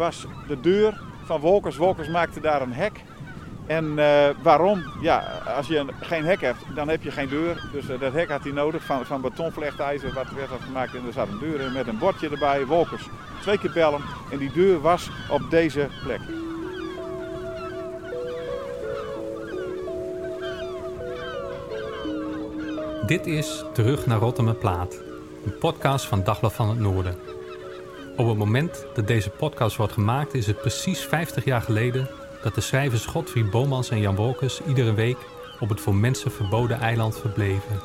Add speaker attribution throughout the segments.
Speaker 1: was de deur van Wolkers. Wolkers maakte daar een hek. En eh, waarom? Ja, als je geen hek hebt, dan heb je geen deur. Dus eh, dat hek had hij nodig van, van betonvlechtijzer. Wat werd dat gemaakt en er zat een deur in met een bordje erbij. Wolkers. Twee keer bellen. En die deur was op deze plek.
Speaker 2: Dit is Terug naar Rotterdam Plaat, een podcast van Dagblad van het Noorden. Op het moment dat deze podcast wordt gemaakt is het precies 50 jaar geleden dat de schrijvers Godfried Bomans en Jan Wolkers iedere week op het voor mensen verboden eiland verbleven.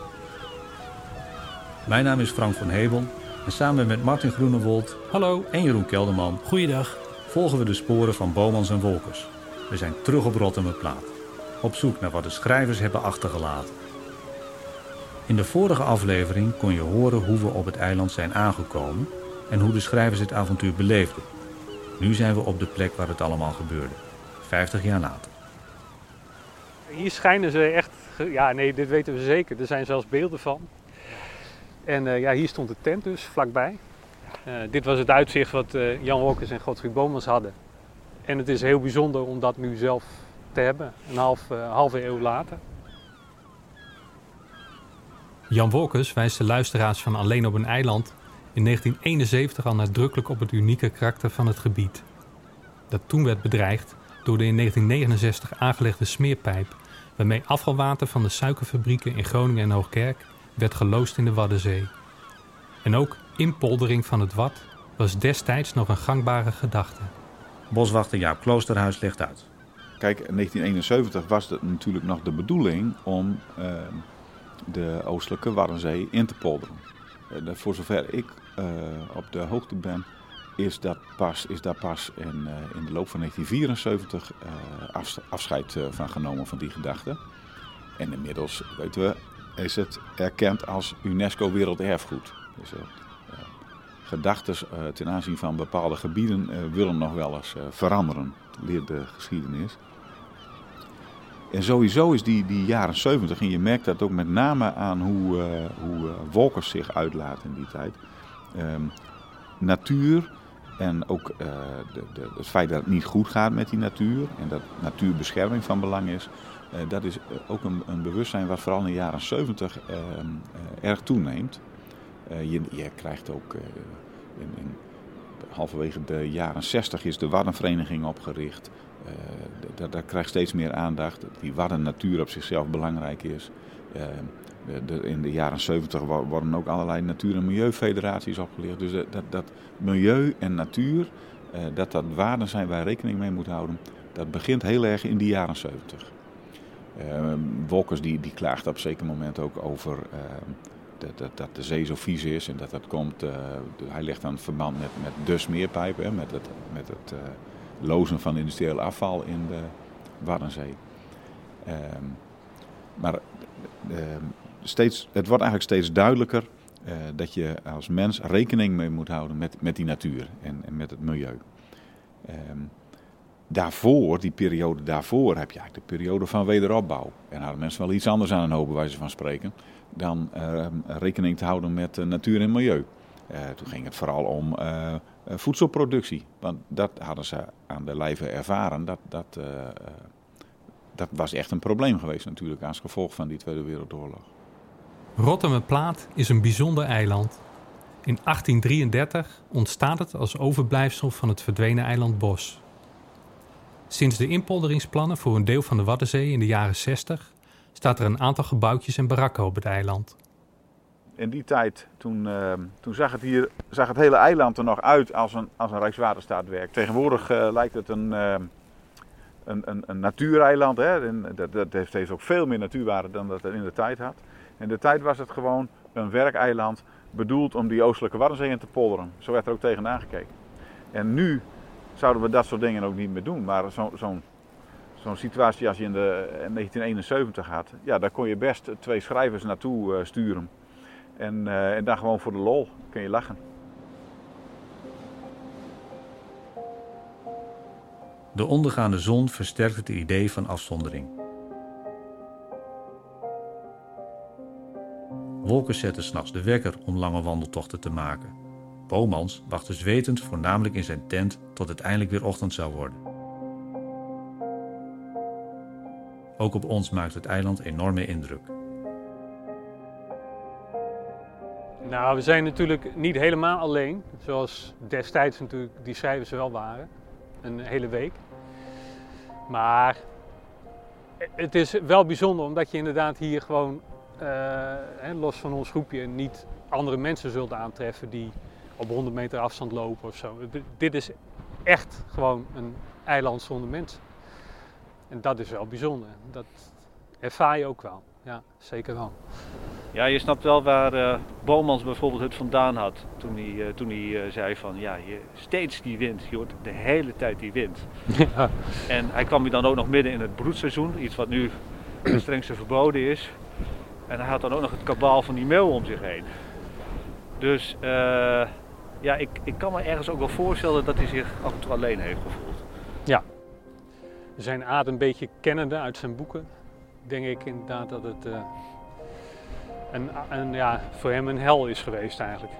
Speaker 3: Mijn naam is Frank van Hebel en samen met Martin Groenewold
Speaker 2: Hallo,
Speaker 3: en Jeroen Kelderman
Speaker 2: goeiedag.
Speaker 3: volgen we de sporen van Bomans en Wolkers. We zijn terug op Rotterdam op zoek naar wat de schrijvers hebben achtergelaten. In de vorige aflevering kon je horen hoe we op het eiland zijn aangekomen en hoe de schrijvers het avontuur beleefden. Nu zijn we op de plek waar het allemaal gebeurde, 50 jaar later.
Speaker 4: Hier schijnen ze echt, ja nee, dit weten we zeker. Er zijn zelfs beelden van. En eh, ja, hier stond de tent dus vlakbij. Eh, dit was het uitzicht wat eh, Jan Wolkers en Godfried Bomans hadden. En het is heel bijzonder om dat nu zelf te hebben, een half, eh, halve eeuw later.
Speaker 2: Jan Wolkers wijst de luisteraars van Alleen op een eiland in 1971 al nadrukkelijk op het unieke karakter van het gebied. Dat toen werd bedreigd door de in 1969 aangelegde smeerpijp, waarmee afvalwater van de suikerfabrieken in Groningen en Hoogkerk werd geloosd in de Waddenzee. En ook inpoldering van het Wad was destijds nog een gangbare gedachte.
Speaker 3: Boswachter Jaap Kloosterhuis legt uit.
Speaker 1: Kijk, in 1971 was het natuurlijk nog de bedoeling om eh, de oostelijke Waddenzee in te polderen. Eh, voor zover ik op de hoogte ben, is, dat pas, is daar pas in, eh, in de loop van 1974 eh, afs- afscheid eh, van genomen van die gedachte. En inmiddels, weten we, is het erkend als UNESCO Werelderfgoed. Dus eh, eh, gedachten eh, ten aanzien van bepaalde gebieden eh, willen nog wel eens eh, veranderen, leert de geschiedenis. En sowieso is die, die jaren 70, en je merkt dat ook met name aan hoe, eh, hoe eh, Wolkers zich uitlaat in die tijd. Ehm, natuur en ook eh, de, de, het feit dat het niet goed gaat met die natuur en dat natuurbescherming van belang is, eh, dat is eh, ook een, een bewustzijn wat vooral in de jaren 70 ehm, eh, erg toeneemt. Je, je krijgt ook halverwege de jaren 60 is de Waddenvereniging opgericht. Daar krijgt steeds meer aandacht. Die Waddennatuur op zichzelf belangrijk is. Eh, de, de- in de jaren 70 wo- worden ook allerlei natuur- en milieufederaties opgericht. Dus dat, dat, dat milieu en natuur, eh, dat dat waarden zijn waar rekening mee moet houden, dat begint heel erg in die jaren 70. Eh, Wolkers die, die klaagt op zeker moment ook over eh, dat, dat, dat de zee zo vies is en dat dat komt. eh, de- hij legt dan verband met, met de smeerpijpen, met het, met het eh, lozen van industrieel afval in de Waddenzee. Ehm, maar eh, steeds, het wordt eigenlijk steeds duidelijker eh, dat je als mens rekening mee moet houden met, met die natuur en, en met het milieu. Ehm, daarvoor, die periode daarvoor, heb je eigenlijk de periode van wederopbouw. En hadden mensen wel iets anders aan hoofd, bij wijze van spreken, dan eh, rekening te houden met eh, natuur en milieu. Eh, toen ging het vooral om voedselproductie. Want dat hadden ze aan de lijve ervaren. Dat, dat, dat was echt een probleem geweest natuurlijk als gevolg van die Tweede Wereldoorlog.
Speaker 2: Rotterdam Plaat is een bijzonder eiland. In 1833 ontstaat het als overblijfsel van het verdwenen eiland Bos. Sinds de inpolderingsplannen voor een deel van de Waddenzee in de jaren 60 staat er een aantal gebouwtjes en barakken op het eiland.
Speaker 1: In die tijd, toen, uh, toen zag, het hier, zag het hele eiland er nog uit als een, als een Rijkswaterstaatwerk. Tegenwoordig uh, lijkt het een, uh, een, een, een, natuureiland. Hè? En dat, dat heeft, heeft ook veel meer natuurwaarde dan dat het in de tijd had. In de tijd was het gewoon een werkeiland bedoeld om die oostelijke Waddenzee in te polderen. Zo werd er ook tegenaan gekeken. En nu zouden we dat soort dingen ook niet meer doen. Maar zo'n zo zo'n situatie als je in de 1971 had, ja, daar kon je best twee schrijvers naartoe uh, sturen. En, uh, en dan gewoon voor de lol kun je lachen.
Speaker 3: De ondergaande zon versterkt het idee van afzondering. Wolkers zetten s'nachts de wekker om lange wandeltochten te maken. Bomans wachtte zwetend voornamelijk in zijn tent tot het eindelijk weer ochtend zou worden. Ook op ons maakt het eiland enorme indruk.
Speaker 4: Nou, we zijn natuurlijk niet helemaal alleen, zoals destijds natuurlijk die schrijvers wel waren, een hele week. Maar het is wel bijzonder omdat je inderdaad hier gewoon, uh, los van ons groepje, niet andere mensen zult aantreffen die op 100 meter afstand lopen of zo. Dit is echt gewoon een eiland zonder mensen. En dat is wel bijzonder. Dat ervaar je ook wel. Ja, zeker wel.
Speaker 5: Ja, je snapt wel waar uh, Bomans bijvoorbeeld het vandaan had. Toen hij, uh, toen hij uh, zei van ja, je, steeds die wind. Je hoort de hele tijd die wind. Ja. En hij kwam hier dan ook nog midden in het broedseizoen. Iets wat nu het strengste verboden is. En hij had dan ook nog het kabaal van die meeuw om zich heen. Dus ja, ik, ik kan me ergens ook wel voorstellen dat hij zich af en toe alleen heeft gevoeld.
Speaker 4: Ja. Zijn aard een beetje kennende uit zijn boeken. Denk ik inderdaad dat het en, en ja, voor hem een hel is geweest eigenlijk.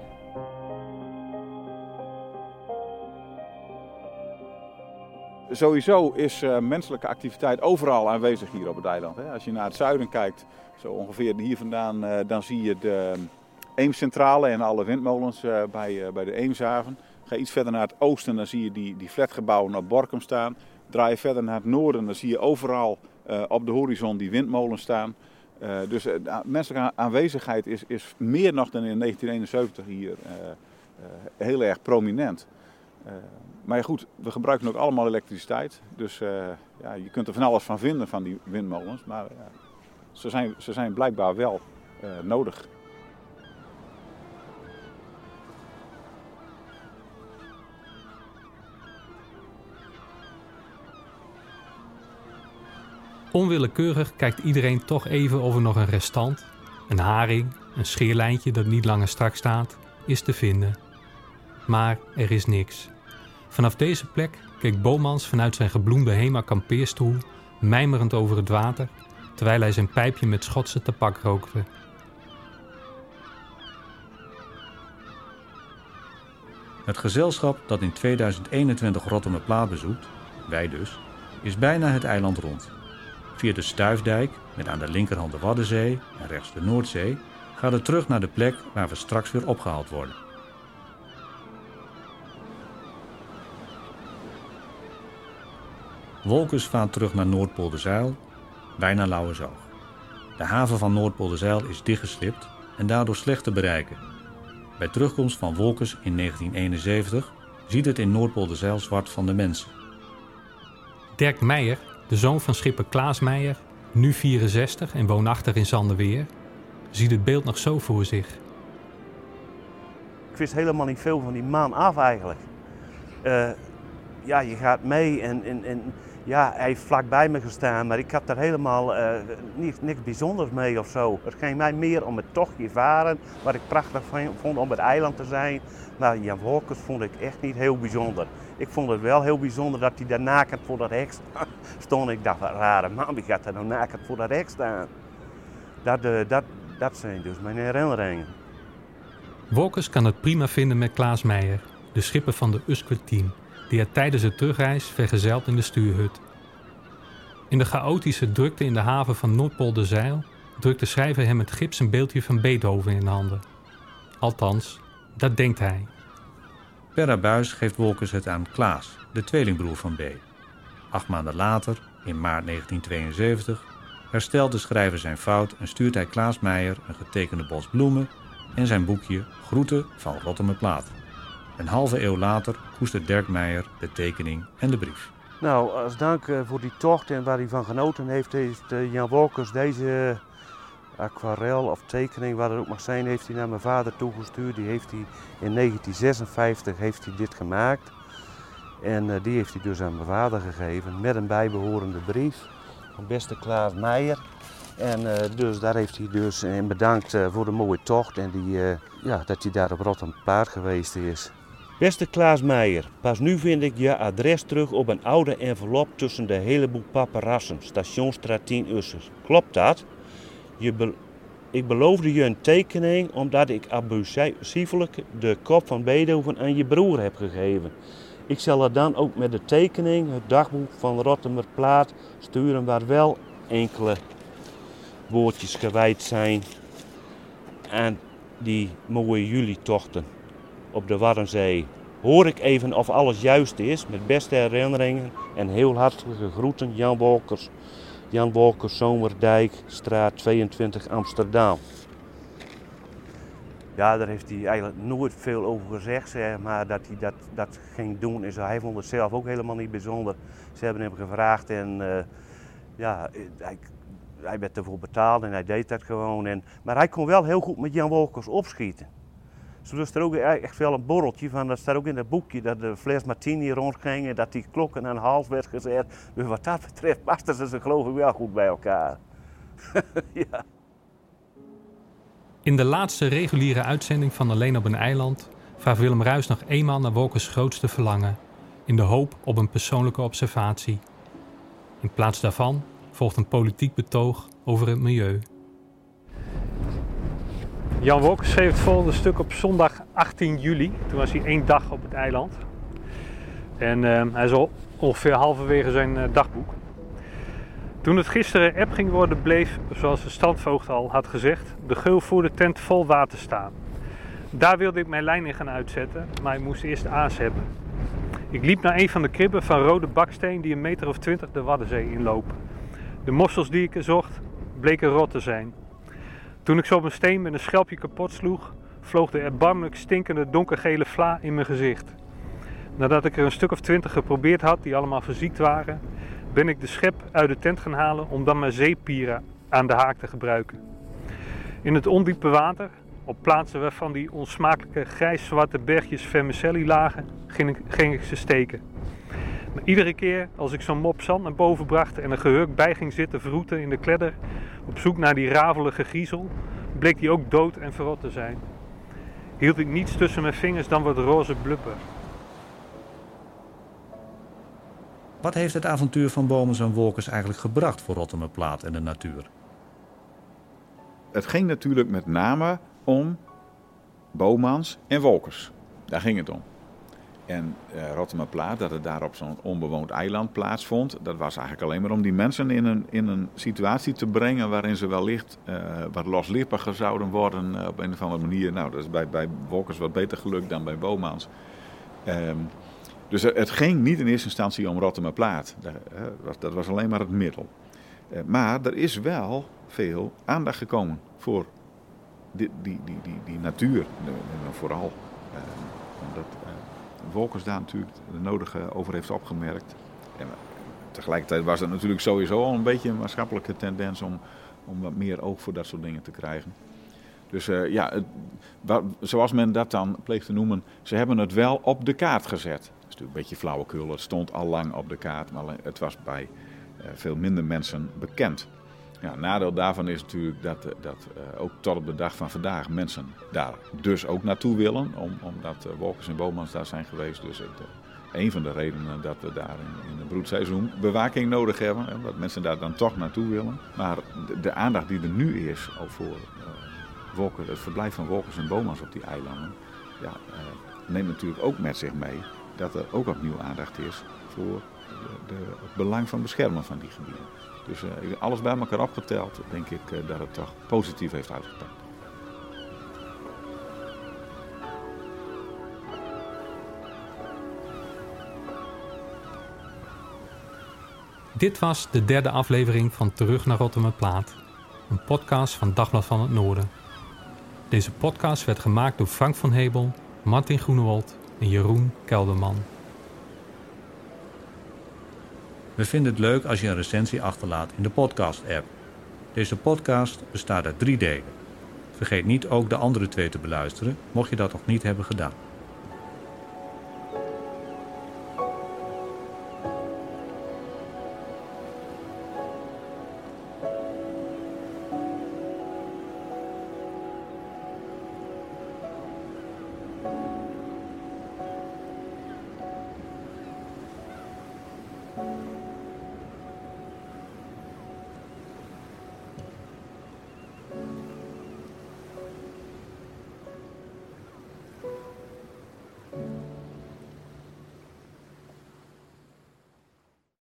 Speaker 1: Sowieso is uh, menselijke activiteit overal aanwezig hier op het eiland. Hè. Als je naar het zuiden kijkt, zo ongeveer hier vandaan, uh, dan zie je de Eemscentrale en alle windmolens uh, bij, bij de Eemshaven. Ga iets verder naar het oosten, dan zie je die, die flatgebouwen op Borkum staan. Draai je verder naar het noorden, dan zie je overal op de horizon die windmolens staan. Dus uh, menselijke aanwezigheid is, is meer nog dan in 1971 hier heel erg prominent. Maar ja, goed, we gebruiken ook allemaal elektriciteit. Dus ja, je kunt er van alles van vinden van die windmolens. Maar ze, zijn, ze zijn blijkbaar wel nodig.
Speaker 2: Onwillekeurig kijkt iedereen toch even of er nog een restant, een haring, een scheerlijntje dat niet langer strak staat, is te vinden. Maar er is niks. Vanaf deze plek keek Bomans vanuit zijn gebloemde Hema kampeerstoel mijmerend over het water, terwijl hij zijn pijpje met Schotse tabak rookte.
Speaker 3: Het gezelschap dat in 2021 Rotterdam bezoekt, wij dus, is bijna het eiland rond. Via de Stuifdijk, met aan de linkerhand de Waddenzee en rechts de Noordzee, gaat het terug naar de plek waar we straks weer opgehaald worden. Wolkers vaart terug naar Noordpolderzeil, wij naar Lauwersoog. De haven van Noordpolderzeil is dichtgeslipt en daardoor slecht te bereiken. Bij terugkomst van Wolkers in 1971 ziet het in Noordpolderzeil zwart van de mensen.
Speaker 2: Dirk Meijer de zoon van schipper Klaas Meijer, nu 64 en woonachtig in Zanderweer, ziet het beeld nog zo voor zich.
Speaker 6: Ik wist helemaal niet veel van die maan af eigenlijk. Uh, ja, je gaat mee en, en, en ja, hij heeft vlakbij me gestaan, maar ik had daar helemaal uh, niks, niks bijzonders mee of zo. Het ging mij meer om het tochtje varen, wat ik prachtig vond om het eiland te zijn. Maar Jan Wolkers vond ik echt niet heel bijzonder. Ik vond het wel heel bijzonder dat hij daar nakend voor dat hek stond. Ik dacht, rare man, wie gaat er nou nakend voor dat hek staan? Dat, uh, dat, dat zijn dus mijn herinneringen.
Speaker 2: Wolkers kan het prima vinden met Klaas Meijer, de schipper van de Uskert 10 die hij tijdens de terugreis vergezeld in de stuurhut. In de chaotische drukte in de haven van Noordpolderzeil drukt de schrijver hem het gipsen beeldje van Beethoven in handen. Althans,
Speaker 7: Dat denkt hij.
Speaker 3: Per abuis geeft Wolkers het aan Klaas, de tweelingbroer van B. Acht maanden later, in maart 1972, herstelt de schrijver zijn fout en stuurt hij Klaas Meijer een getekende bos bloemen en zijn boekje Groeten van Rottermerplaat. Een halve eeuw later koestert Dirk Meijer de tekening en de brief.
Speaker 6: Nou, als dank eh, voor die tocht en waar hij van genoten heeft, heeft eh, Jan Wolkers deze aquarel of tekening, wat het ook mag zijn, heeft hij naar mijn vader toegestuurd. Die heeft hij in 1956 heeft hij dit gemaakt. En die heeft hij dus aan mijn vader gegeven met een bijbehorende brief van beste Klaas Meijer. En dus daar heeft hij dus in bedankt voor de mooie tocht en die, ja, dat hij daar op Rotterdam paard geweest is. Beste Klaas Meijer, pas nu vind ik je adres terug op een oude envelop tussen de heleboel paparassen, stationstraat 10 Ussers. Klopt dat? Je ik beloofde je een tekening omdat ik abusiefelijk de kop van Beethoven aan je broer heb gegeven. Ik zal er dan ook met de tekening, het dagboek van Rottemer Plaat, sturen waar wel enkele woordjes gewijd zijn aan die mooie julitochten op de Warrenzee. Hoor ik even of alles juist is, met beste herinneringen en heel hartelijke groeten Jan Wolkers. Jan Wolkers, Zomerdijk, straat 22 Amsterdam. Ja, daar heeft hij eigenlijk nooit veel over gezegd, zeg maar, dat hij dat, dat ging doen. En. Hij vond het zelf ook helemaal niet bijzonder. Ze hebben hem gevraagd en uh, ja, hij, hij werd ervoor betaald en hij deed dat gewoon. En, maar hij kon wel heel goed met Jan Wolkers opschieten. Zo is er ook echt wel een borreltje van, dat staat ook in het boekje, dat de fles martini rondging en dat die klokken aan half werd gezet. Dus wat dat betreft pasten ze geloof ik wel goed bij elkaar. ja.
Speaker 7: In de laatste reguliere uitzending van Alleen op een eiland vraagt Willem Ruis nog eenmaal naar Wolkers grootste verlangen, in de hoop op een persoonlijke observatie. In plaats daarvan volgt een politiek betoog over het milieu.
Speaker 2: Jan Wolkers schreef het volgende stuk op zondag 18 juli. Toen was hij één dag op het eiland. En uh, hij is al ongeveer halverwege zijn uh, dagboek. Toen het gisteren app ging worden, bleef, zoals de standvoogd al had gezegd, de geul voor de tent vol water staan. Daar wilde ik mijn lijn in gaan uitzetten, maar ik moest eerst aas hebben. Ik liep naar een van de kribben van rode baksteen die een meter of twintig de Waddenzee inlopen. De mossels die ik zocht, bleken rot te zijn. Toen ik zo op een steen met een schelpje kapot sloeg, vloog de erbarmelijk stinkende donkergele vla in mijn gezicht. Nadat ik er een stuk of twintig geprobeerd had, die allemaal verziekt waren, ben ik de schep uit de tent gaan halen om dan mijn zeepieren aan de haak te gebruiken. In het ondiepe water, op plaatsen waarvan die onsmakelijke grijs-zwarte bergjes vermicelli lagen, ging ik, ging ik ze steken. Maar iedere keer als ik zo'n mop zand naar boven bracht en een gehurk bij ging zitten vroeten in de kledder, op zoek naar die ravelige griezel, bleek die ook dood en verrot te zijn. Hield ik niets tussen mijn vingers dan wat roze blubber.
Speaker 3: Wat heeft het avontuur van Bomens en Wolkers eigenlijk gebracht voor Rotterdamplaat en de natuur?
Speaker 1: Het ging natuurlijk met name om Bomans en Wolkers. Daar ging het om. En uh, Rotterdamplaat, dat het daar op zo'n onbewoond eiland plaatsvond, dat was eigenlijk alleen maar om die mensen in een, in een situatie te brengen waarin ze wellicht uh, wat loslippiger zouden worden uh, op een of andere manier. Nou, dat is bij, bij Wolkers wat beter gelukt dan bij Bomans. Um, dus het ging niet in eerste instantie om Rotterdamplaat. Dat, was, dat was alleen maar het middel. maar er is wel veel aandacht gekomen voor die, die, die, die, die natuur, vooral. omdat Wolkers daar natuurlijk de nodige over heeft opgemerkt. En tegelijkertijd was het natuurlijk sowieso al een beetje een maatschappelijke tendens om, om wat meer oog voor dat soort dingen te krijgen. Dus uh, ja, het, zoals men dat dan pleegt te noemen, ze hebben het wel op de kaart gezet. Dat is natuurlijk een beetje flauwekul, het stond al lang op de kaart, maar het was bij uh, veel minder mensen bekend. Ja, nadeel daarvan is natuurlijk dat, dat uh, ook tot op de dag van vandaag mensen daar dus ook naartoe willen. Om, omdat uh, Wolkers en Bomans daar zijn geweest. Dus een van de redenen dat we daar in, het broedseizoen bewaking nodig hebben. En dat mensen daar dan toch naartoe willen. Maar de, aandacht die er nu is voor Wolkers, het verblijf van Wolkers en Bomans op die eilanden. Ja, neemt natuurlijk ook met zich mee dat er ook opnieuw aandacht is voor de, het belang van beschermen van die gebieden. Dus eh, alles bij elkaar opgeteld, denk ik eh, dat het toch positief heeft uitgepakt.
Speaker 2: Dit was de derde aflevering van Terug naar Rotterdam Plaat, een podcast van Dagblad van het Noorden. Deze podcast werd gemaakt door Frank van Hebel, Martin Groenewold en Jeroen Kelderman.
Speaker 3: We vinden het leuk als je een recensie achterlaat in de podcast-app. Deze podcast bestaat uit drie delen. Vergeet niet ook de andere twee te beluisteren, mocht je dat nog niet hebben gedaan.